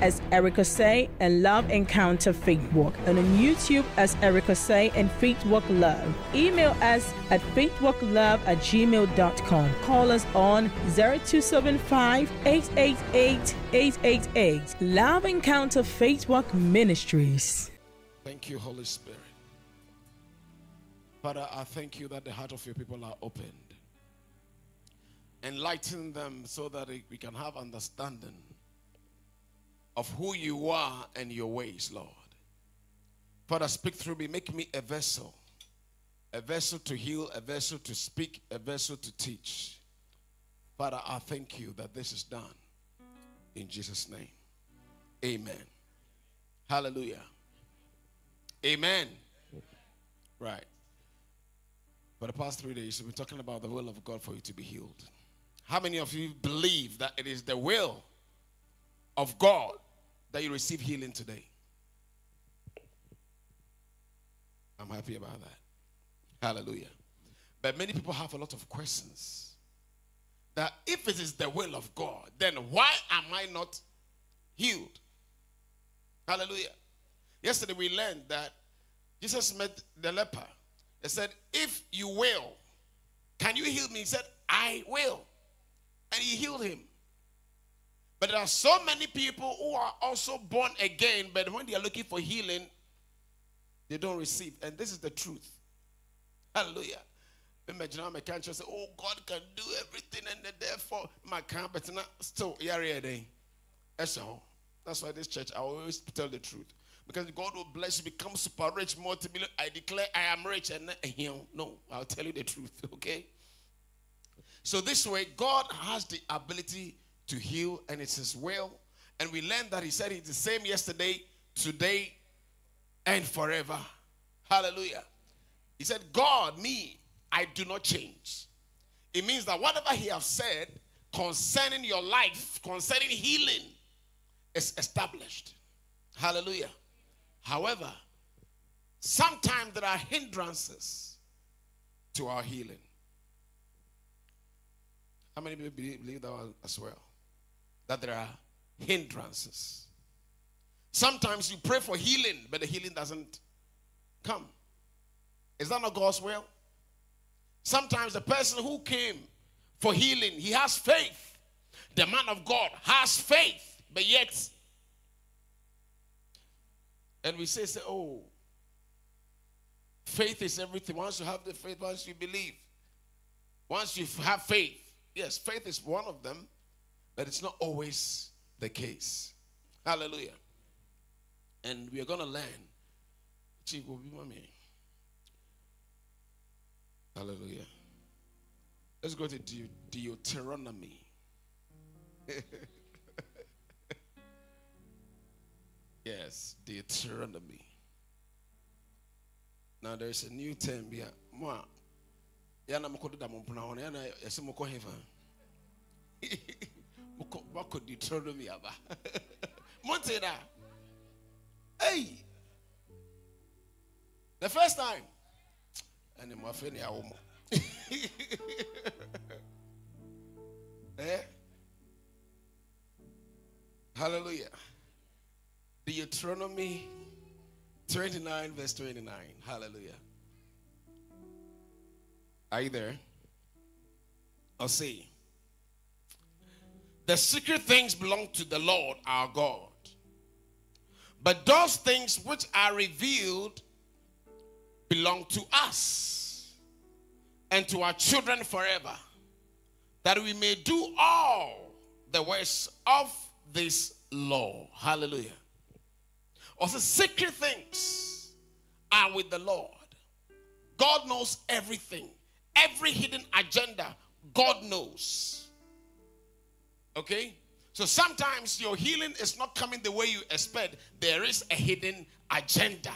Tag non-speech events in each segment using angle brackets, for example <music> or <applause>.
as Erica Say and Love Encounter Faith Walk, and on YouTube as Erica Say and Faith Walk Love. Email us at faithwalklove at gmail.com. Call us on 0275 888 888. Love Encounter Faith Walk Ministries. Thank you, Holy Spirit. Father, I thank you that the heart of your people are opened. Enlighten them so that we can have understanding of who you are and your ways, Lord. Father, speak through me. Make me a vessel. A vessel to heal, a vessel to speak, a vessel to teach. Father, I thank you that this is done. In Jesus' name. Amen. Hallelujah. Amen. Right. For the past three days, we've been talking about the will of God for you to be healed. How many of you believe that it is the will of God that you receive healing today? I'm happy about that. Hallelujah. But many people have a lot of questions. That if it is the will of God, then why am I not healed? Hallelujah. Yesterday we learned that Jesus met the leper. He said, If you will, can you heal me? He said, I will. And he healed him. But there are so many people who are also born again, but when they are looking for healing, they don't receive. And this is the truth. Hallelujah. Imagine how my country say, Oh, God can do everything, and therefore my camp, but not still, yeah, That's all. That's why this church, I always tell the truth. Because God will bless you, become super rich, multi million. I declare I am rich, and you know, no, I'll tell you the truth, <laughs> okay? So, this way, God has the ability to heal, and it's His will. And we learned that He said it's the same yesterday, today, and forever. Hallelujah. He said, God, me, I do not change. It means that whatever He has said concerning your life, concerning healing, is established. Hallelujah. However, sometimes there are hindrances to our healing. How many people believe that as well? That there are hindrances. Sometimes you pray for healing, but the healing doesn't come. Is that not God's will? Sometimes the person who came for healing, he has faith. The man of God has faith, but yet, and we say, say, oh, faith is everything. Once you have the faith, once you believe, once you have faith, yes, faith is one of them, but it's not always the case. Hallelujah. And we are going to learn. Hallelujah. Let's go to De- Deuteronomy. <laughs> yes, Deuteronomy. Now there's a new term here. Yana puna yana moko hefa. <laughs> Moko bako Deuteronomy aba. <laughs> Monte da. Hey. The first time and my friend Yawomo. <laughs> eh? Hallelujah. Deuteronomy 29, verse 29. Hallelujah. Are you there? I'll see. The secret things belong to the Lord our God. But those things which are revealed belong to us and to our children forever, that we may do all the works of this law. Hallelujah. Also, secret things are with the Lord. God knows everything. every hidden agenda, God knows. Okay? So sometimes your healing is not coming the way you expect. There is a hidden agenda.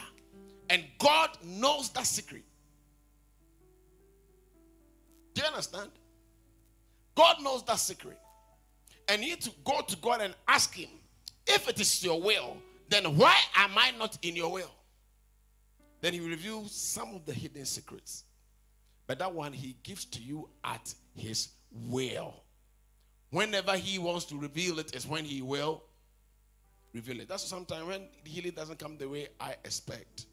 And God knows that secret. Do you understand? God knows that secret. And you need to go to God and ask Him, if it is your will, then why am I not in your will? Then He reveals some of the hidden secrets. But that one He gives to you at His will. Whenever He wants to reveal it, is when He will reveal it. That's sometimes when healing doesn't come the way I expect.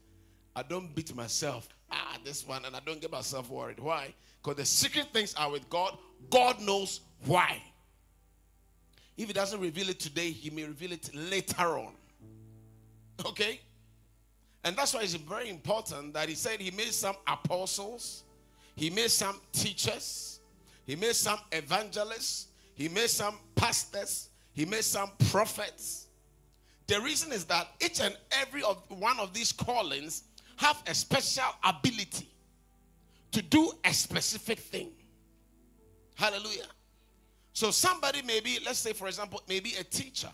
I don't beat myself, ah, this one, and I don't get myself worried. Why? Because the secret things are with God. God knows why. If He doesn't reveal it today, He may reveal it later on. Okay? And that's why it's very important that He said He made some apostles, He made some teachers, He made some evangelists, He made some pastors, He made some prophets. The reason is that each and every of one of these callings have a special ability to do a specific thing. Hallelujah. So somebody maybe, let's say for example, maybe a teacher.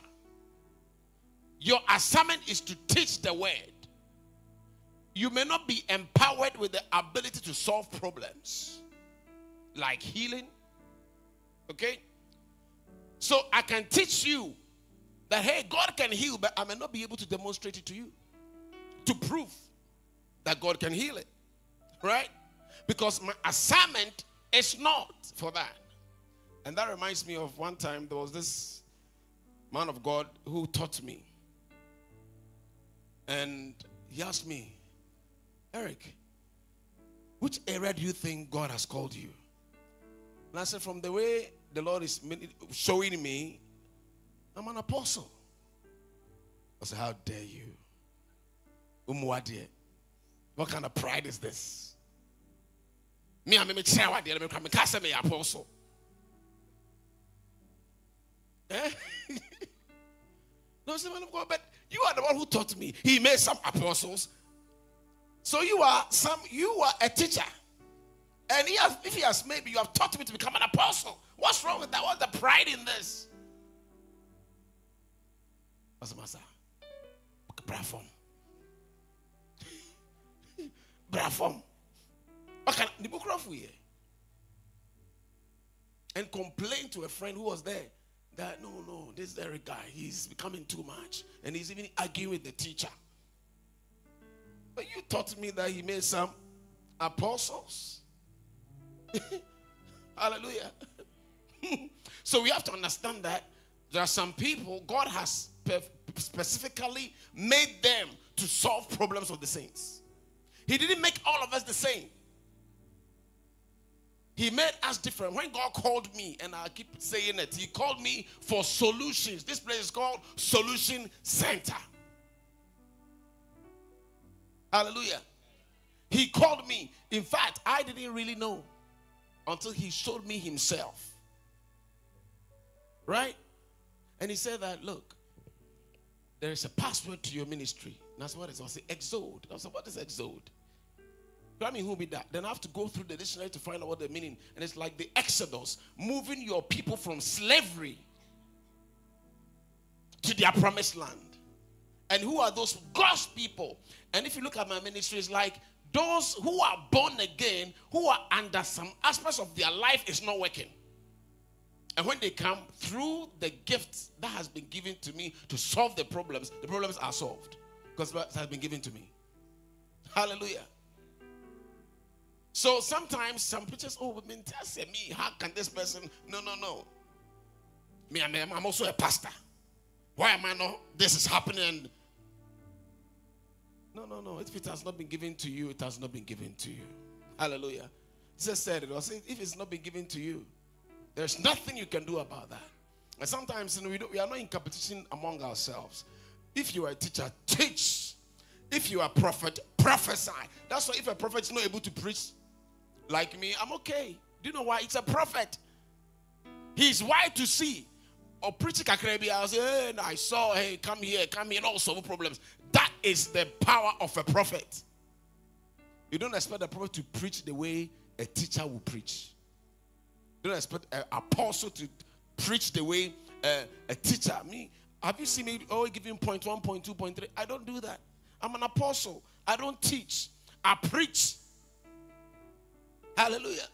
Your assignment is to teach the word. You may not be empowered with the ability to solve problems like healing. Okay? So I can teach you that hey, God can heal, but I may not be able to demonstrate it to you to prove that God can heal it. Right? Because my assignment is not for that. And that reminds me of one time there was this man of God who taught me. And he asked me, Eric, which area do you think God has called you? And I said, from the way the Lord is showing me, I'm an apostle. I said, how dare you? What kind of pride is this? Me, I'm a child, I'm a apostle. Eh? <laughs> no, man of God, but you are the one who taught me. He made some apostles. So you are some, you are a teacher. And he has, if he has made me, you have taught me to become an apostle. What's wrong with that? What's the pride in this? What's the matter? Brafom. Brafom. The book of And complain to a friend who was there that no, no, this Eric guy, he's becoming too much. And he's even arguing with the teacher. But you taught me that he made some apostles. <laughs> Hallelujah. <laughs> so we have to understand that there are some people God has specifically made them to solve problems of the saints. He didn't make all of us the same. He made us different. When God called me, and I keep saying it, He called me for solutions. This place is called Solution Center. Hallelujah. He called me. In fact, I didn't really know until He showed me Himself. Right? And He said that, look, there is a password to your ministry. And That's what it is. I said, Exode. I said, what is Exode? I mean, who be that? Then I have to go through the dictionary to find out what the meaning. And it's like the Exodus, moving your people from slavery to their promised land. And who are those God's people? And if you look at my ministry, it's like those who are born again, who are under some aspects of their life is not working. And when they come through the gift that has been given to me to solve the problems, the problems are solved because it has been given to me. Hallelujah. So sometimes some preachers, oh, say me, how can this person? No, no, no. Me, I'm, I'm also a pastor. Why am I not? This is happening. No, no, no. If it has not been given to you, it has not been given to you. Hallelujah. Jesus said it. Was, if it's not been given to you, there's nothing you can do about that. And sometimes you know, we, we are not in competition among ourselves. If you are a teacher, teach. If you are a prophet, prophesy. That's why if a prophet is not able to preach, like me, I'm okay. Do you know why? It's a prophet. He's wide to see. Or preaching kakrebi, I say, hey, I saw, hey, come here, come here, all solve problems. That is the power of a prophet. You don't expect a prophet to preach the way a teacher will preach. You don't expect an apostle to preach the way uh, a teacher. Me, have you seen me always giving point one, point two, point three? I don't do that. I'm an apostle. I don't teach. I preach. Hallelujah.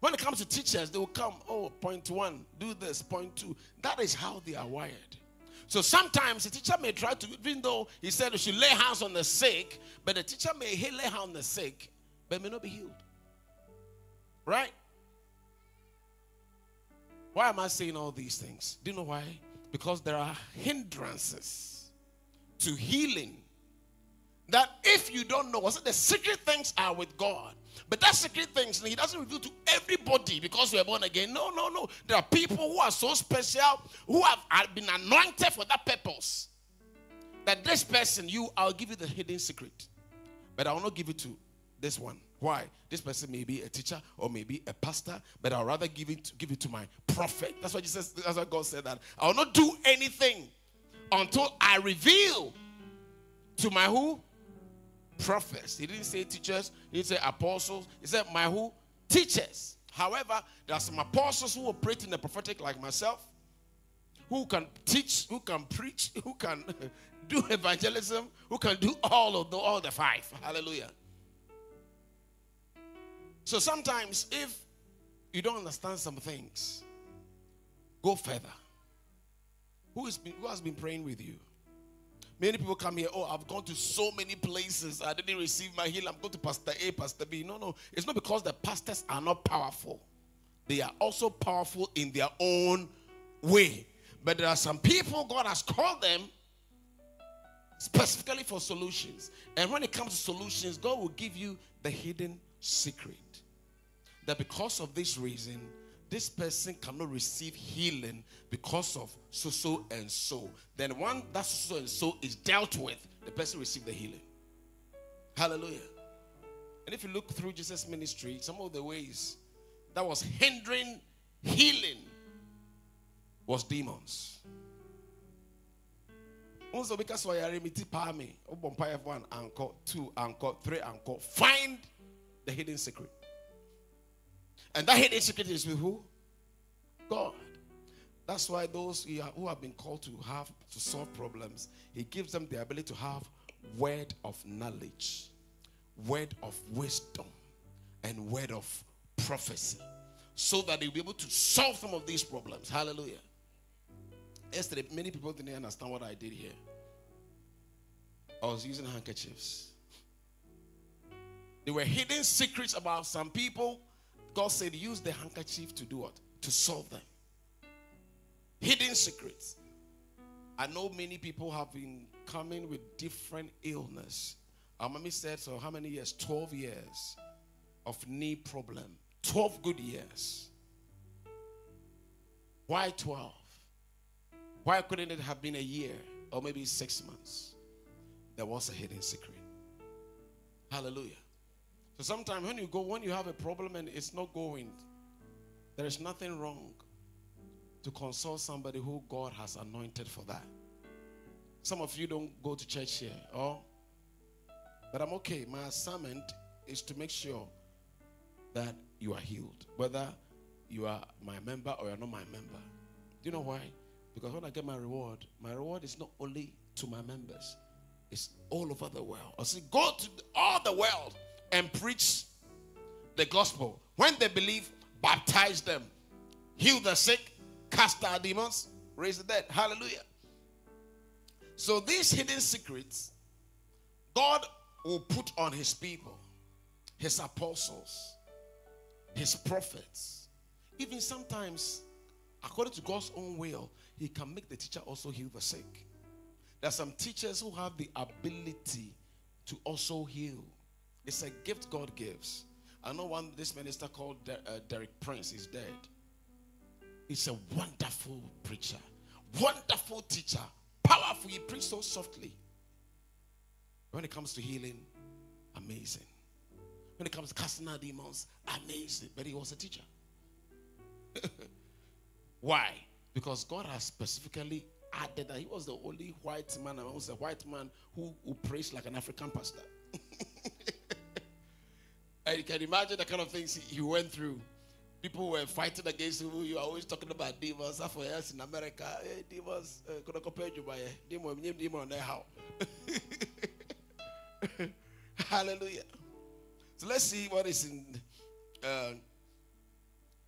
When it comes to teachers, they will come, oh, point one, do this, point two. That is how they are wired. So sometimes the teacher may try to, even though he said we should lay hands on the sick, but the teacher may lay hands on the sick, but may not be healed. Right? Why am I saying all these things? Do you know why? Because there are hindrances to healing that if you don't know, the secret things are with God. But that secret things, he doesn't reveal to everybody because we are born again. No, no, no. There are people who are so special, who have, have been anointed for that purpose. That this person, you, I'll give you the hidden secret. But I will not give it to this one. Why? This person may be a teacher or maybe a pastor, but I'll rather give it to, give it to my prophet. That's why Jesus, that's what God said that. I will not do anything until I reveal to my who? Prophets. He didn't say teachers, he didn't say apostles. He said, My who? Teachers. However, there are some apostles who operate in the prophetic, like myself, who can teach, who can preach, <laughs> who can <laughs> do evangelism, who can do all of the all the five. Hallelujah. So sometimes if you don't understand some things, go further. Who, is who has been praying with you? Many people come here, oh, I've gone to so many places. I didn't receive my healing. I'm going to Pastor A, Pastor B. No, no. It's not because the pastors are not powerful. They are also powerful in their own way. But there are some people God has called them specifically for solutions. And when it comes to solutions, God will give you the hidden secret. That because of this reason, this person cannot receive healing because of so so and so. Then one that so and so is dealt with, the person receive the healing. Hallelujah. And if you look through Jesus' ministry, some of the ways that was hindering healing was demons. Also, because I remiti palmy, one anchor, two anchor, three anchor. Find the hidden secret. And that hidden secret is with who? God. That's why those who have been called to have to solve problems, He gives them the ability to have word of knowledge, word of wisdom, and word of prophecy, so that they'll be able to solve some of these problems. Hallelujah. Yesterday, many people didn't understand what I did here. I was using handkerchiefs. There were hidden secrets about some people God said, use the handkerchief to do what? To solve them. Hidden secrets. I know many people have been coming with different illness. Our mommy said, so how many years? 12 years of knee problem. 12 good years. Why 12? Why couldn't it have been a year or maybe six months? There was a hidden secret. Hallelujah. So sometimes when you go, when you have a problem and it's not going, there is nothing wrong to consult somebody who God has anointed for that. Some of you don't go to church here, oh, but I'm okay. My assignment is to make sure that you are healed, whether you are my member or you're not my member. Do you know why? Because when I get my reward, my reward is not only to my members, it's all over the world. I say, go to all the world and preach the gospel. When they believe, baptize them, heal the sick, cast out demons, raise the dead. Hallelujah. So these hidden secrets, God will put on his people, his apostles, his prophets. Even sometimes, according to God's own will, he can make the teacher also heal the sick. There are some teachers who have the ability to also heal. It's a gift God gives. I know one this minister called uh, Derek Prince is dead. He's a wonderful preacher, wonderful teacher, powerful. He preaches so softly. When it comes to healing, amazing. When it comes to casting out demons, amazing. But he was a teacher. <laughs> Why? Because God has specifically added that he was the only white man, I was a white man who, who preached like an African pastor. You can imagine the kind of things he, went through. People were fighting against him. You are always talking about demons. For us in America, hey, demons. Could compare you by demon, demon, how? <laughs> Hallelujah. So let's see what is in uh,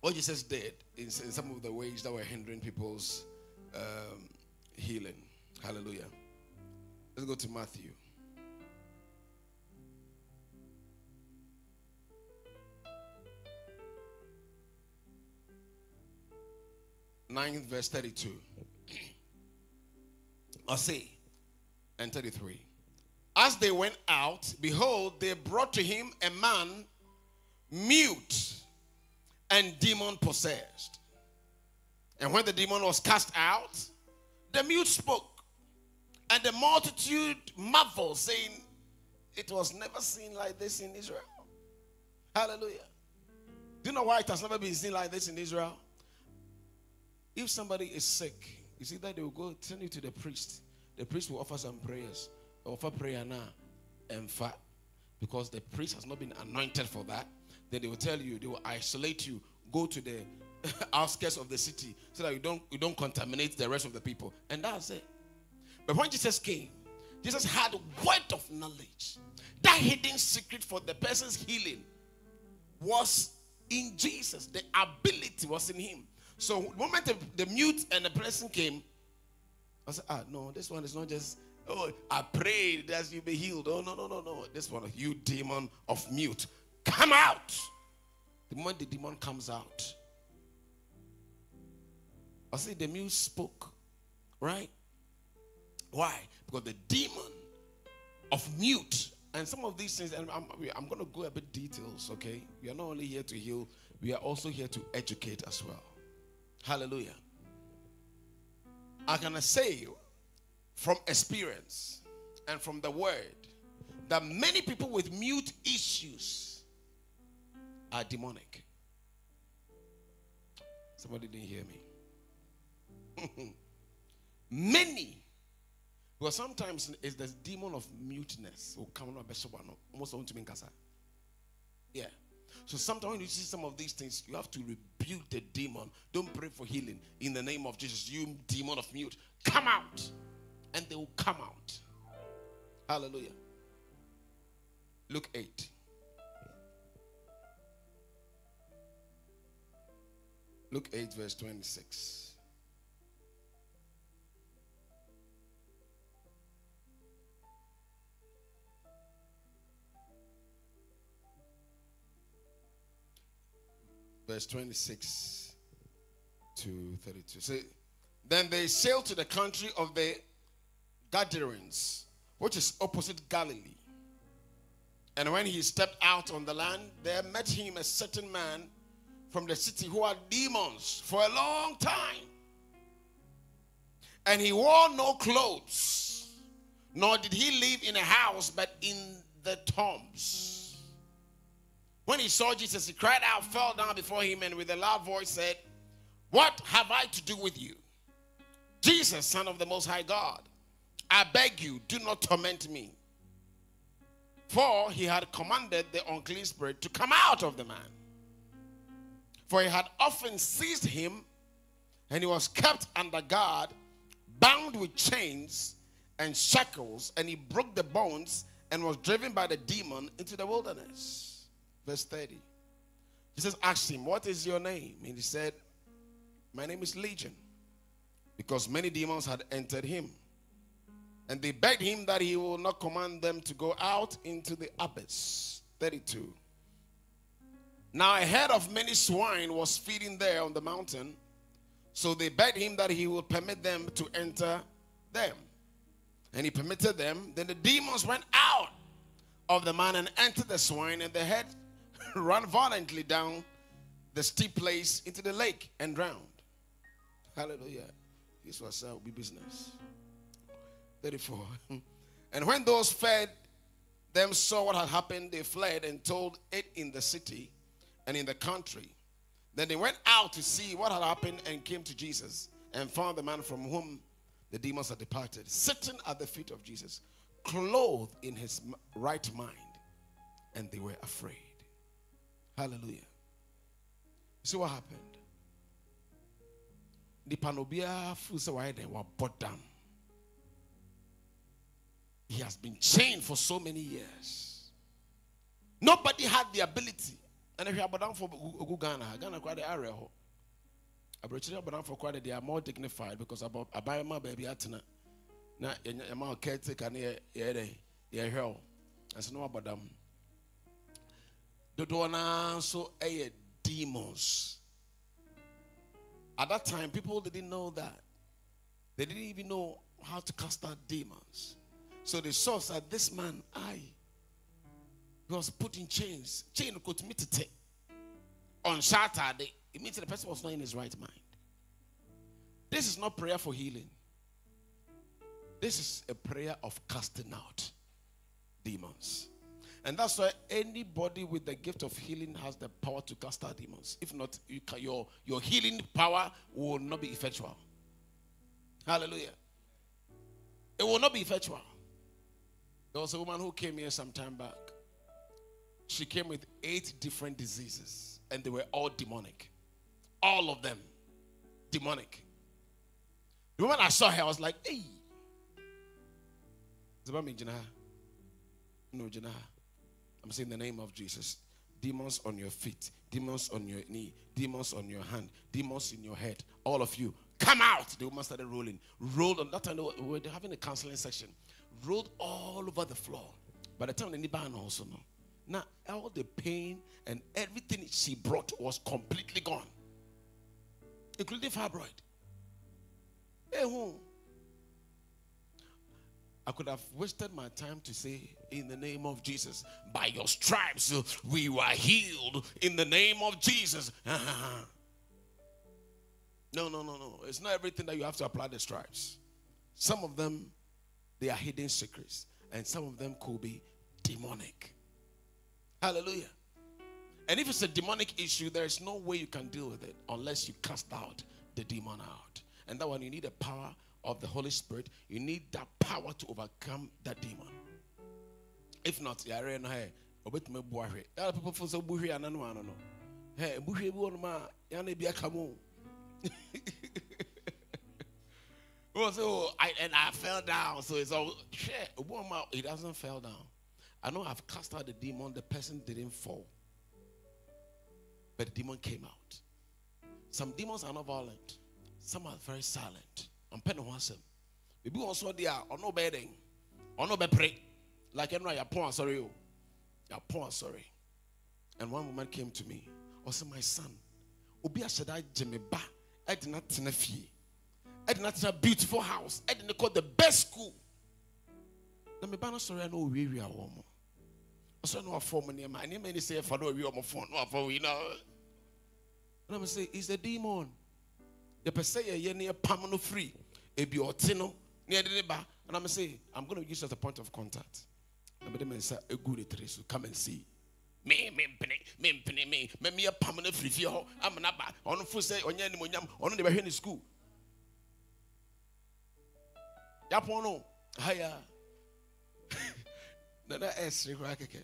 what Jesus did in, in, some of the ways that were hindering people's um, healing. Hallelujah. Let's go to Matthew. Ninth verse 32. I say, and 33. As they went out, behold, they brought to him a man mute and demon possessed. And when the demon was cast out, the mute spoke. And the multitude marveled, saying, It was never seen like this in Israel. Hallelujah. Do you know why it has never been seen like this in Israel? If somebody is sick, you see that they will go send you to the priest. The priest will offer some prayers. offer prayer now and fat because the priest has not been anointed for that. Then they will tell you, they will isolate you, go to the <laughs> outskirts of the city so that you don't you don't contaminate the rest of the people. And that's it. But when Jesus came, Jesus had word of knowledge. That hidden secret for the person's healing was in Jesus. The ability was in him. So the moment the, the mute and the person came, I said, ah, no, this one is not just, oh, I prayed that you be healed. Oh, no, no, no, no. This one, you demon of mute, come out. The moment the demon comes out, I see the mute spoke, right? Why? Because the demon of mute, and some of these things, and I'm, I'm going to go a bit details, okay? We are not only here to heal, we are also here to educate as well. Hallelujah. I can say from experience and from the word that many people with mute issues are demonic. Somebody didn't hear me. <laughs> many. Because sometimes it's the demon of muteness. Yeah. So sometimes when you see some of these things, you have to rebuke the demon. Don't pray for healing in the name of Jesus. You demon of mute, come out. And they will come out. Hallelujah. Luke 8. Luke 8, verse 26. Verse 26 to 32. So, then they sailed to the country of the Gadarenes, which is opposite Galilee. And when he stepped out on the land, there met him a certain man from the city who had demons for a long time. And he wore no clothes, nor did he live in a house, but in the tombs. When he saw Jesus, he cried out, fell down before him, and with a loud voice said, What have I to do with you? Jesus, Son of the Most High God, I beg you, do not torment me. For he had commanded the unclean spirit to come out of the man. For he had often seized him, and he was kept under guard, bound with chains and shackles, and he broke the bones and was driven by the demon into the wilderness verse 30. Jesus asked him, What is your name? And he said, My name is Legion, because many demons had entered him. And they begged him that he will not command them to go out into the abyss. 32. Now a herd of many swine was feeding there on the mountain. So they begged him that he would permit them to enter them. And he permitted them. Then the demons went out of the man and entered the swine, and the head <laughs> ran violently down the steep place into the lake and drowned. Hallelujah. This was uh, our business. 34. <laughs> and when those fed them saw what had happened, they fled and told it in the city and in the country. Then they went out to see what had happened and came to Jesus and found the man from whom the demons had departed, sitting at the feet of Jesus, clothed in his right mind, and they were afraid. Hallelujah. See what happened? The panobia fools why they were brought down. He has been chained for so many years. Nobody had the ability. And if you are down for Ghana, Ghana quite the area. Abrochire abadam for quite they are more dignified because about abayama baby atena. Na yama caretaker ne ye ye hwel. As no abadam. Dodo na so a demons. At that time, people didn't know that. They didn't even know how to cast out demons. So they saw that this man, I, was put in chains. Chain could meet it on Saturday. It means the person was not in his right mind. This is not prayer for healing. This is a prayer of casting out demons. And that's why anybody with the gift of healing has the power to cast out demons. If not, you can, your, your healing power will not be effectual. Hallelujah. It will not be effectual. There was a woman who came here some time back. She came with eight different diseases, and they were all demonic. All of them demonic. The moment I saw her, I was like, hey. No, Janaha. I'm saying the name of Jesus. Demons on your feet, demons on your knee, demons on your hand, demons in your head. All of you, come out. The woman started rolling. Rolled on that time, we were having a counseling session. Rolled all over the floor. By the time the Niban also know. Now, all the pain and everything she brought was completely gone, including fibroid. Eh, who? I could have wasted my time to say, in the name of Jesus, by your stripes uh, we were healed. In the name of Jesus. <laughs> no, no, no, no. It's not everything that you have to apply the stripes. Some of them, they are hidden secrets, and some of them could be demonic. Hallelujah. And if it's a demonic issue, there is no way you can deal with it unless you cast out the demon out. And that one, you need the power of the Holy Spirit, you need that power to overcome that demon. If not, you are hey, obetumi bu ahwe. There people for so buhwe anano ano no. Hey, buhwe bi won ma ya na bia kamo. Oh, so I and I fell down. So it's all shit. It doesn't fell down. I know I've cast out the demon. The person didn't fall, but the demon came out. Some demons are not violent. Some are very silent ɔmpɛ ne ho asɛm ebi wɔn so deɛ a ɔno bɛyɛ den ɔno bɛpere like ɛno a yɛapɔn asɔre o. Yɛapɔn asɔre and one woman came to me. Ɔsɛ my son obi ahyɛ da agye me ba ɛde na tena fie ɛde na tena beautiful house. Ɛde ne kɔ the best school. Na me ba no a na ɔwiawia wɔn mo ɔsɛ na wafɔ mo nneɛma nneɛma ni sɛ yɛfa na ɔwi wɔn fɔn na wafɔ wi na na me say it's a demon. Yɛpɛ sɛ yɛyɛ ne yɛpam no free. Ebi ɔte no ne ne ba and i'm say i'm going to use as a point of contact come and see. Me me mpene me mpene me. Me me yɛpam no firi fie hɔ ama na ba ɔno fo sɛ ɔnyɛ animonyam ɔno de bɛhwɛ ne school. Yapɔn no haya. <laughs> Nana ɛsere koraa kɛkɛ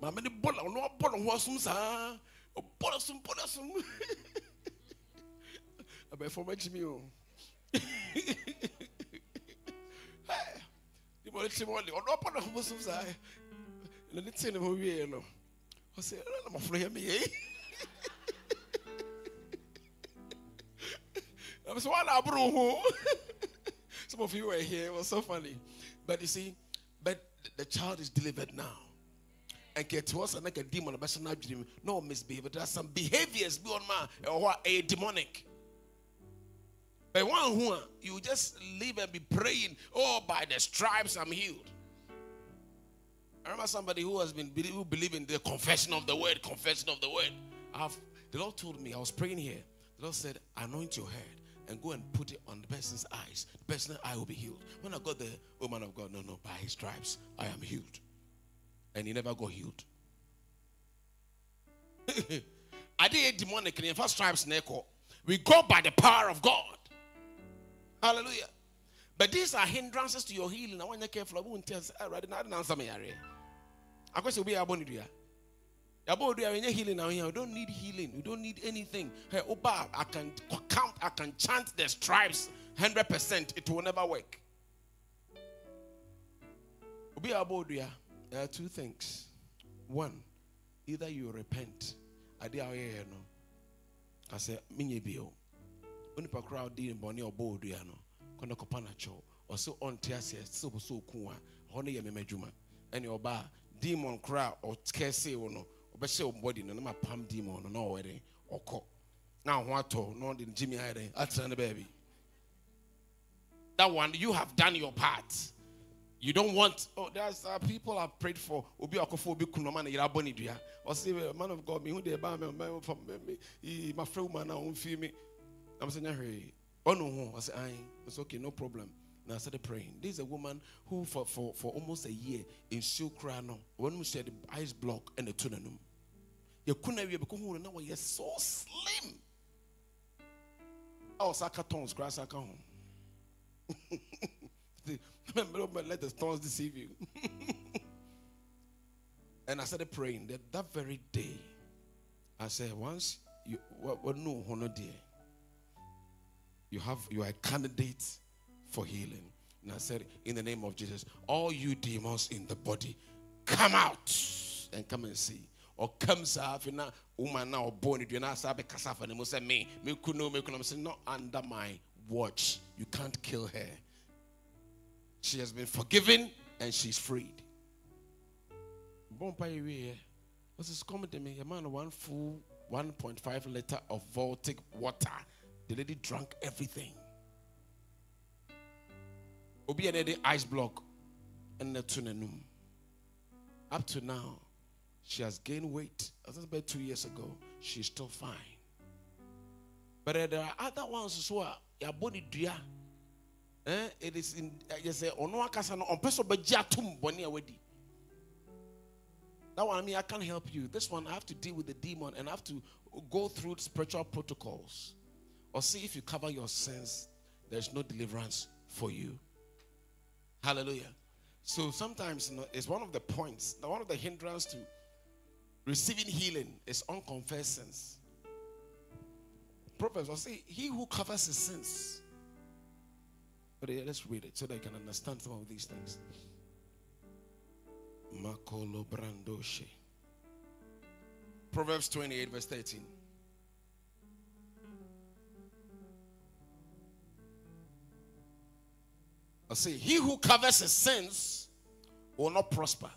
maame ne bɔ na ɔno abɔ ne ho asom saa ɔbɔ ne som bɔ ne som abɛɛfo bɛkyi mi o ne bɔ ne ti mu ɔde ɔno ɔpɔ ne ho so saa na ne ti ne ho wie no ɔsɛ ɛna na mɔforo yɛ mi yɛ I'm so what abro Some of you were here. It was so funny. But you see, but the child is delivered now. And get to us and like a demon, a person. No misbehavior. There are some behaviors beyond man or a demonic. But one who you just live and be praying, oh, by the stripes I'm healed. I remember somebody who has been who believe in the confession of the word, confession of the word. I've, the Lord told me, I was praying here. The Lord said, anoint your head and go and put it on the person's eyes. The person's eye will be healed. When I got there, oh man of God, no, no, by his stripes I am healed. And he never got healed. <laughs> I did demonic in first stripes We go by the power of God. Hallelujah. But these are hindrances to your healing. I want you careful. I won't tell you. Ah, I don't answer me. I question be a bonny. About you healing now. We don't need healing. We don't need anything. Hey, Oba, I can count, I can chant the stripes 100%. It will never work. Obi about there are two things. One, either you repent. I did no. I said, Minye bio. Onipa crowd did in Bonnie or Bodiano. Kono Kopanacho. Or so on Tiasia, so so kuwa. Honey Yamejuma. And your bar, demon crowd or Kese or no ɔbɛhyɛ wo body no na pam demon no na ɔwɔ dɛn ɔkɔ na ho atɔ na ɔde gyimi ayɛ atena ne baabi that one you have done your part you don't want oh there's uh, people I've prayed for obi akɔfo obi kunu yɛrɛ abɔ ne dua ɔsi man of God me hu de ɛba me me from me me ma fɛ wo ma na ɔn fi mi mo saying, nya hwee oh, ɔno ho ɔsi ayi it's okay no problem. And I started praying. This is a woman who, for, for, for almost a year, in Silkrano, when we said the ice block and the tunanum. You couldn't have because now you're so slim. Oh, Saka tones, grass Saka home. Let the stones deceive you. <laughs> and I started praying that that very day. I said, once you what, what no honor dear, you have you are a candidate for healing. And I said, in the name of Jesus, all you demons in the body, come out and come and see. Or come safi na woman now born it, you're not sabi kasafa and say me, me kuno, me kuno. say, not under my watch. You can't kill her. She has been forgiven and she's freed. Eh? What's this coming to me? A man, one full 1.5 liter of Voltic water. The lady drank everything. Obi a the ice block and to n'anum up to now she has gained weight. As about two years ago she's still fine. But uh, there are other ones as well. Your body dua. Eh? It is in you say ono akasa no on person be atum boni awedi that one I mean I can't help you. This one I have to deal with the demon and I have to go through spiritual protocols or see if you cover your sins there's no deliverance for you Hallelujah. So sometimes you know, it's one of the points, one of the hindrance to receiving healing is unconfessed sins. Proverbs will say, He who covers his sins. But yeah, let's read it so they can understand some of these things. Proverbs 28, verse 13. I say, he who covers his sins will not prosper.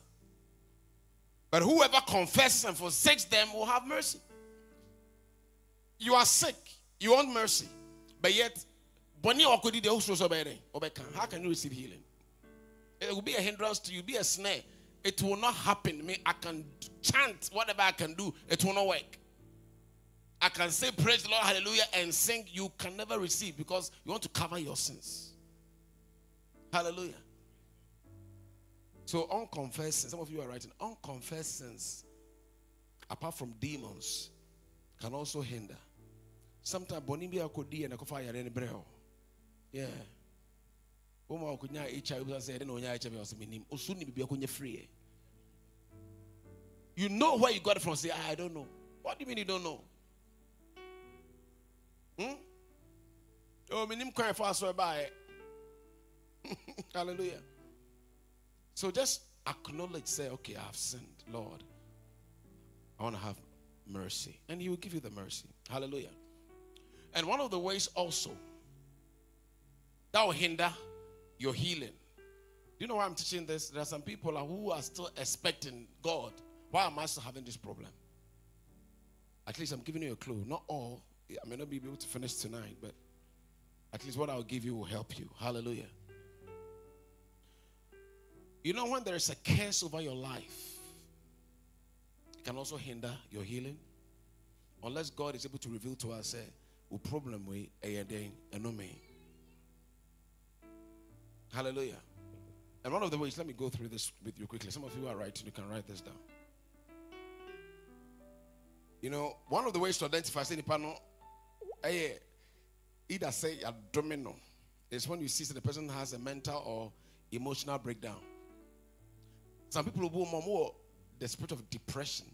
But whoever confesses and forsakes them will have mercy. You are sick, you want mercy, but yet, how can you receive healing? It will be a hindrance to you, be a snare. It will not happen. Me, I can chant whatever I can do, it will not work. I can say praise the Lord, hallelujah, and sing. You can never receive because you want to cover your sins. Hallelujah. So unconfessed some of you are writing, unconfessed sins, apart from demons, can also hinder. Sometimes bonibia could and. Yeah. Free. You know where you got it from. Say, I don't know. What do you mean you don't know? Hmm? Oh, minim cry for us by <laughs> Hallelujah. So just acknowledge, say, okay, I've sinned, Lord. I want to have mercy. And He will give you the mercy. Hallelujah. And one of the ways also that will hinder your healing. Do you know why I'm teaching this? There are some people who are still expecting God. Why am I still having this problem? At least I'm giving you a clue. Not all. I may not be able to finish tonight, but at least what I'll give you will help you. Hallelujah. You know, when there is a curse over your life, it can also hinder your healing. Unless God is able to reveal to us, eh, say, "O problem we eh, and eh, me." Hallelujah. And one of the ways, let me go through this with you quickly. Some of you are writing, you can write this down. You know, one of the ways to identify any panel, either say a domino, is when you see that the person has a mental or emotional breakdown. Some people will more the spirit of depression.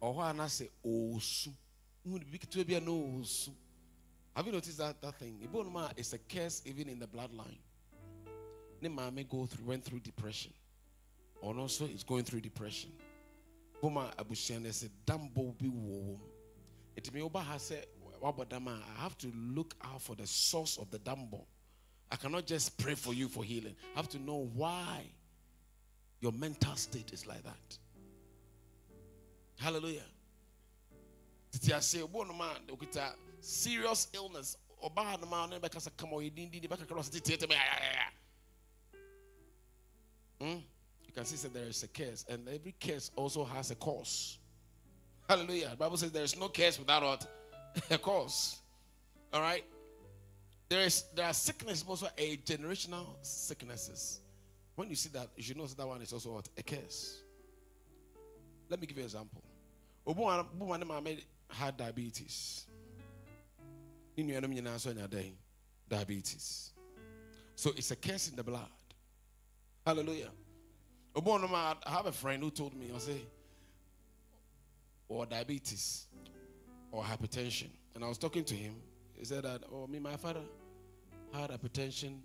a ketewa bi a na ɔɔsu have you noticed that, that thing? Ebi wɔnom a it's a curse even in the bloodline. Ne maame go through went through depression. Ɔno also is going through depression. Boma abusua no sɛ dambɔ bi wɔ wɔm ɛtumi woba ha sɛ wabɔ dam a i have to look out for the source of the dambɔ i cannot just pray for you for healing. I have to know why your mental state is like that hallelujah titi ase obo no ma okita serious illness ɔbaa no ma ne bɛka sɛ kama ɔsɛ tete tete bɛ Hmm? You can see that there is a curse, and every curse also has a cause. Hallelujah. The Bible says there is no curse without what? <laughs> a cause. All right. There is there are sicknesses also a generational sicknesses. When you see that, you should know that one is also what? A curse. Let me give you an example. Obu had diabetes. Diabetes. So it's a curse in the blood. Hallelujah. I have a friend who told me, I say, or diabetes or hypertension. And I was talking to him. He said that, oh, me, my father had hypertension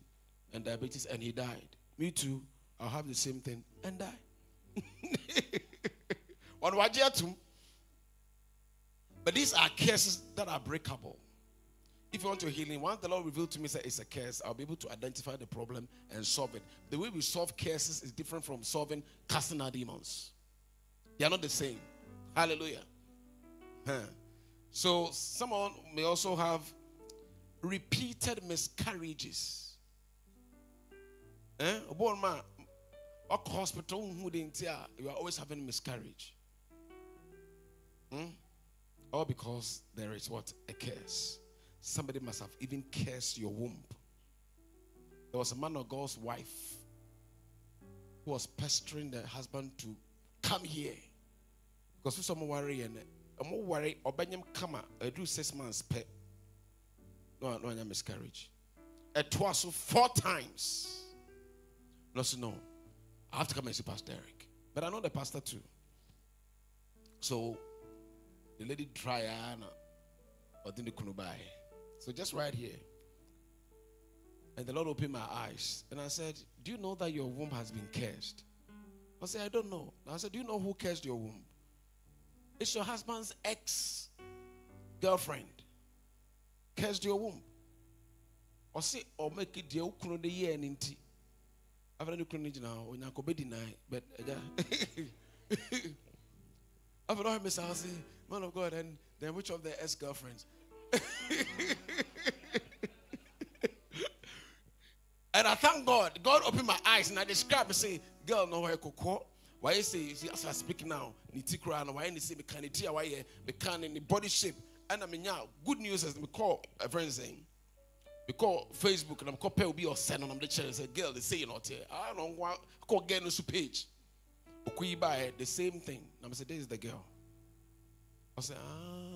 and diabetes and he died. Me too. I'll have the same thing and die. <laughs> On Wajiatum. But these are cases that are breakable. If you want to heal him, once the Lord revealed to me that it's a curse, I'll be able to identify the problem and solve it. The way we solve curses is different from solving casting out demons. They are not the same. Hallelujah. Huh. So someone may also have repeated miscarriages. Eh? man, hospital who didn't you are always having miscarriage. Hmm? All because there is what? A curse. Somebody must have even cursed your womb. There was a man of God's wife who was pestering the husband to come here. Because someone worry and I'm worry obanyam kama I do six months pet. No, no, miscarriage. It was four times. So no. I have to come and see Pastor Eric. But I know the pastor too. So the lady Triana or didn't kunubai. So just right here. And the Lord opened my eyes. And I said, Do you know that your womb has been cursed? I said, I don't know. I said, Do you know who cursed your womb? It's your husband's ex girlfriend. Cursed your womb. Or say, or oh, make it the the and I've already kunni now, when I could be denied. But, I've already miss I say, man of God, and then which of the ex girlfriends? <laughs> and I thank God. God opened my eyes and I described and say, girl, no cocoa. Why you say, see, as I speak now, niti crown, why you say, me can it why you can in the body shape. And I mean, yeah, good news is me call a friend saying, call Facebook and I'm call will be or send on the chair and say, girl, they say you not here. I don't want call get no page. Okay, buy the same thing. And I say, this is the girl. I say, ah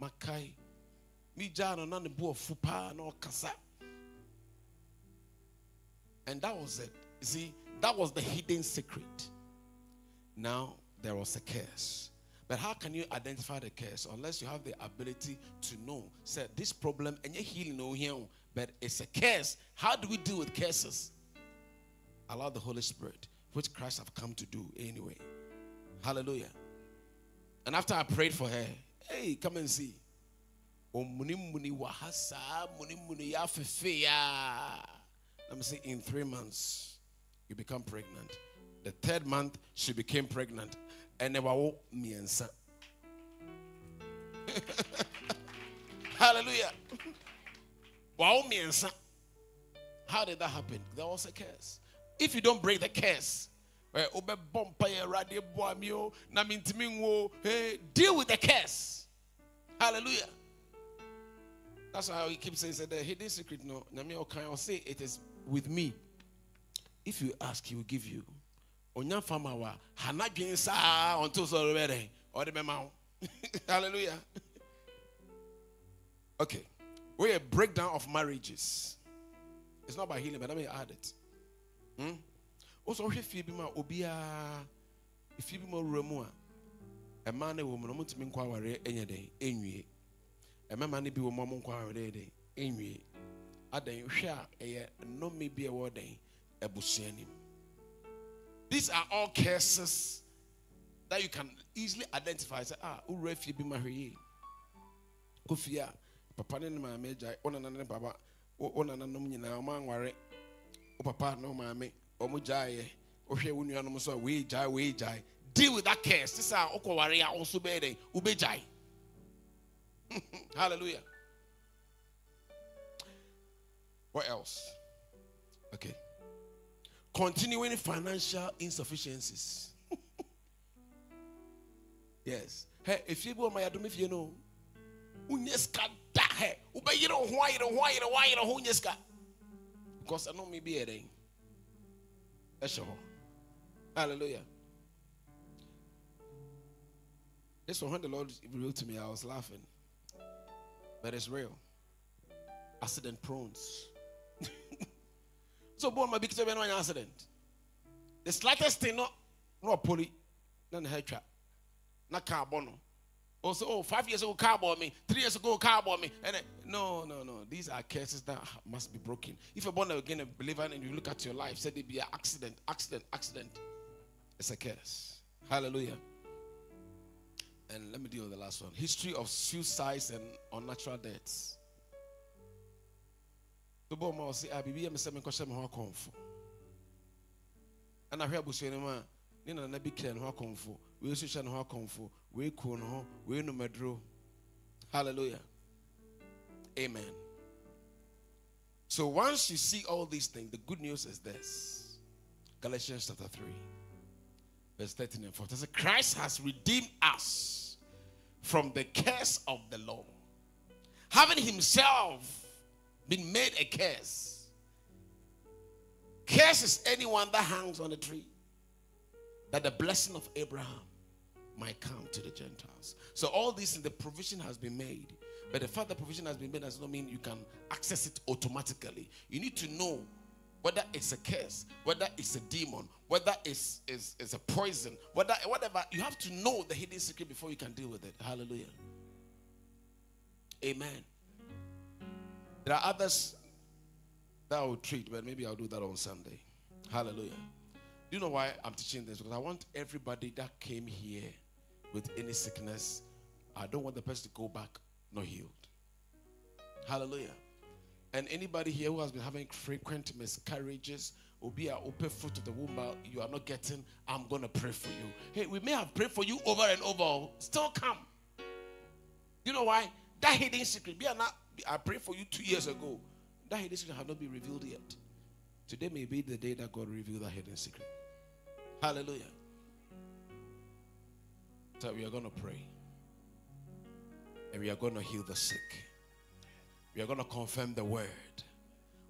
makai me no na ne afu paa na ɔkasa and that was it you see that was the hidden secret now there was a curse but how can you identify the curse unless you have the ability to know say this problem and you healing no here but it's a curse how do we deal with curses allow the holy spirit which christ have come to do anyway hallelujah and after i prayed for her Hey, come and see. Let me say, in three months, you become pregnant. The third month, she became pregnant. Me and son. <laughs> Hallelujah. Me and son. How did that happen? There was a curse. If you don't break the curse, eh, deal with the curse. Hallelujah. That's why he keeps saying that the hidden secret, no, I'll say it is with me. If you ask, he will give you. Onya fama wa hana sa until so ready or the memo. <laughs> Hallelujah. Okay. We're a breakdown of marriages. It's not by healing, but let me add it. Hmm? Also, if you be my obia, if you be more remua, mmaa no wɔ mu no ɔmotumi nkɔ awareɛ ɛnyɛ dɛn ɛnwie mmarima no bi wɔ mu a ɔmo nkɔ awareɛ dɛn ɛnwie adan hwɛ a ɛyɛ nnɔme bi a ɛwɔ dɛn abusua nim these are all curses that you can easily identify. Say ah fie bi ma hwɛ yie kɔ fie a papa ne maame agyae wo nana ne papa. Wo wo nananom oh, nyinaa ɔmo anware wo oh, papa ne wo maame ɔmo gyaeɛ wohwɛ wo nuanom so wei gyae wei gyae deal with that curse. This a wokɔware a wo oh, so bɛyɛ dɛn wobɛgyae hallelujah. What else? Okay continuing financial insufficiencies. Yes. Hey if you go my yɛadome if you know. sika da wobɛyere wo ho ayere ho ayere ho ayere ho wonyɛ sika because ɛnome bi yɛ dɛn ɛhyɛ hɔ hallelujah. This one when the lord revealed to me i was laughing. But it's real. Accident prones so born my big seven one accident. The slightest thing no no poly na ne hatwa na car bono also oh, oh five years ago car me. Three years ago car me. And then, no no no. These are curses that must be broken. If you're born again a believer and you look at your life said it be an accident accident accident. It's a curse. Hallelujah. And let me deal with the last one. History of suicides and unnatural deaths to bɔ ma ɔsi a ah, biribi yɛ mi sɛ mi nkɔhyɛ mi ho akɔnfo ɛna ahwɛ abusua no mu a ne nana bi kira ne ho akɔnfo wei nso hyɛ ne ho akɔnfo wei kuo ne ho wei num aduro hallelujah. Amen. So once you see all these things the good news is this. Galatians chapter 3 verse 13 and 14 says christ has redeemed us from the curse of the law having himself been made a curse. Curse is anyone that hangs on a tree. That the blessing of Abraham might come to the Gentiles. So all this the provision has been made. But the fact that provision has been made does not mean you can access it automatically. You need to know whether it's a curse, whether it's a demon, whether it's, it's, it's a poison, whether whatever. You have to know the hidden secret before you can deal with it. Hallelujah. Amen. There are others that I will treat, but maybe I'll do that on Sunday. Hallelujah. Do you know why I'm teaching this? Because I want everybody that came here with any sickness, I don't want the person to go back not healed. Hallelujah. And anybody here who has been having frequent miscarriages, will be an open fruit of the womb you are not getting, I'm going to pray for you. Hey, we may have prayed for you over and over, still come. You know why? That hidden secret, be not I prayed for you two years ago. That hidden secret has not been revealed yet. Today may be the day that God revealed that hidden secret. Hallelujah. So we are going to pray. And we are going to heal the sick. We are going to confirm the word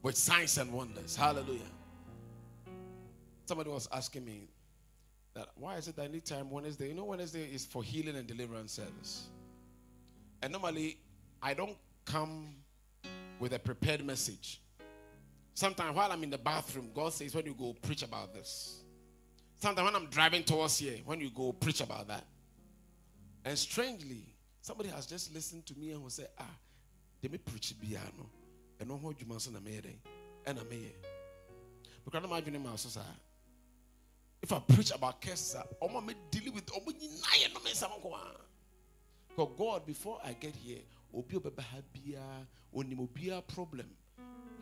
with signs and wonders. Hallelujah. Somebody was asking me that why is it that anytime Wednesday, you know, Wednesday is for healing and deliverance service. And normally I don't come with a prepared message. Sometimes while I'm in the bathroom, God says, when you go preach about this. Sometimes when I'm driving towards here, when you go preach about that. And strangely, somebody has just listened to me and will say, ah, they may preach piano. And no you must na me and I may. Because I'm having my society. If I preach about curses, I'm going to deal with Because God, before I get here, obi onim obiara problem.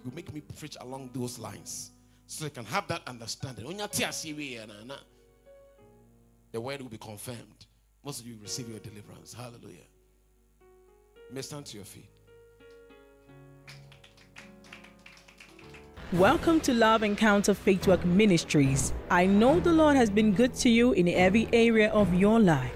You make me preach along those lines so you can have that understanding. The word will be confirmed. Most of you receive your deliverance. Hallelujah. You may stand to your feet? Welcome to Love Encounter Faith Walk Ministries. I know the Lord has been good to you in every area of your life.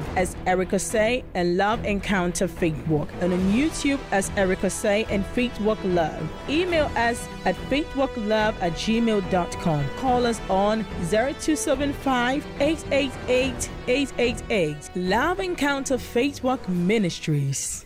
As Erica Say and Love Encounter Walk, and on YouTube as Erica Say and Walk Love. Email us at faithwalklove at gmail.com. Call us on 0275 888 888. Love Encounter Walk Ministries.